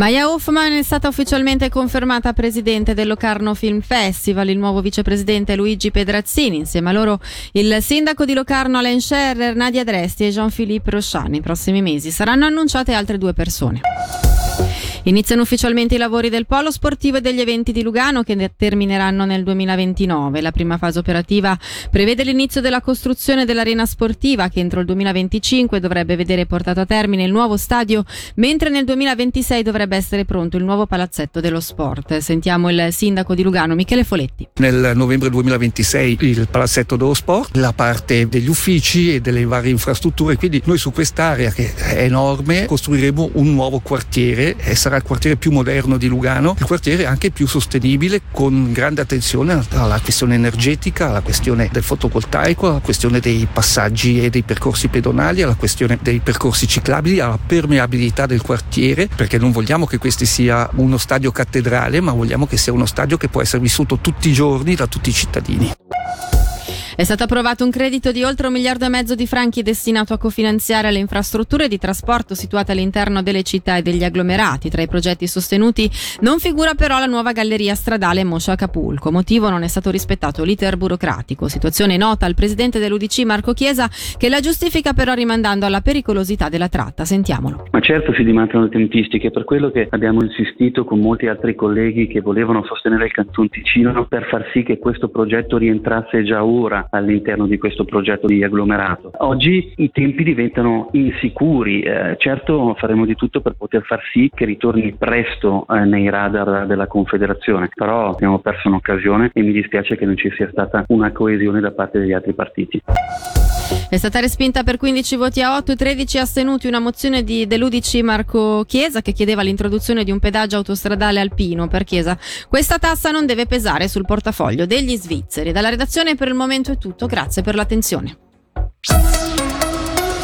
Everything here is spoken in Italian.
Maya Hoffman è stata ufficialmente confermata presidente del Locarno Film Festival. Il nuovo vicepresidente Luigi Pedrazzini, insieme a loro il sindaco di Locarno Alain Scherrer, Nadia Dresti e Jean-Philippe Rochard. Nei prossimi mesi saranno annunciate altre due persone. Iniziano ufficialmente i lavori del polo sportivo e degli eventi di Lugano che termineranno nel 2029. La prima fase operativa prevede l'inizio della costruzione dell'arena sportiva che entro il 2025 dovrebbe vedere portato a termine il nuovo stadio, mentre nel 2026 dovrebbe essere pronto il nuovo palazzetto dello sport. Sentiamo il sindaco di Lugano, Michele Foletti. Nel novembre 2026 il palazzetto dello sport, la parte degli uffici e delle varie infrastrutture, quindi noi su quest'area che è enorme costruiremo un nuovo quartiere e sarà il quartiere più moderno di Lugano, il quartiere anche più sostenibile con grande attenzione alla questione energetica, alla questione del fotovoltaico, alla questione dei passaggi e dei percorsi pedonali, alla questione dei percorsi ciclabili, alla permeabilità del quartiere, perché non vogliamo che questo sia uno stadio cattedrale, ma vogliamo che sia uno stadio che può essere vissuto tutti i giorni da tutti i cittadini. È stato approvato un credito di oltre un miliardo e mezzo di franchi destinato a cofinanziare le infrastrutture di trasporto situate all'interno delle città e degli agglomerati. Tra i progetti sostenuti non figura però la nuova galleria stradale Moscia Acapulco. Motivo non è stato rispettato l'iter burocratico. Situazione nota al presidente dell'UDC Marco Chiesa che la giustifica però rimandando alla pericolosità della tratta. Sentiamolo. Ma certo si dimancano le tempistiche, per quello che abbiamo insistito con molti altri colleghi che volevano sostenere il Canton Ticino per far sì che questo progetto rientrasse già ora all'interno di questo progetto di agglomerato. Oggi i tempi diventano insicuri, eh, certo faremo di tutto per poter far sì che ritorni presto eh, nei radar della Confederazione, però abbiamo perso un'occasione e mi dispiace che non ci sia stata una coesione da parte degli altri partiti. È stata respinta per 15 voti a 8 e 13 astenuti una mozione di dell'Udici Marco Chiesa che chiedeva l'introduzione di un pedaggio autostradale alpino per Chiesa. Questa tassa non deve pesare sul portafoglio degli svizzeri. Dalla redazione per il momento è tutto, grazie per l'attenzione.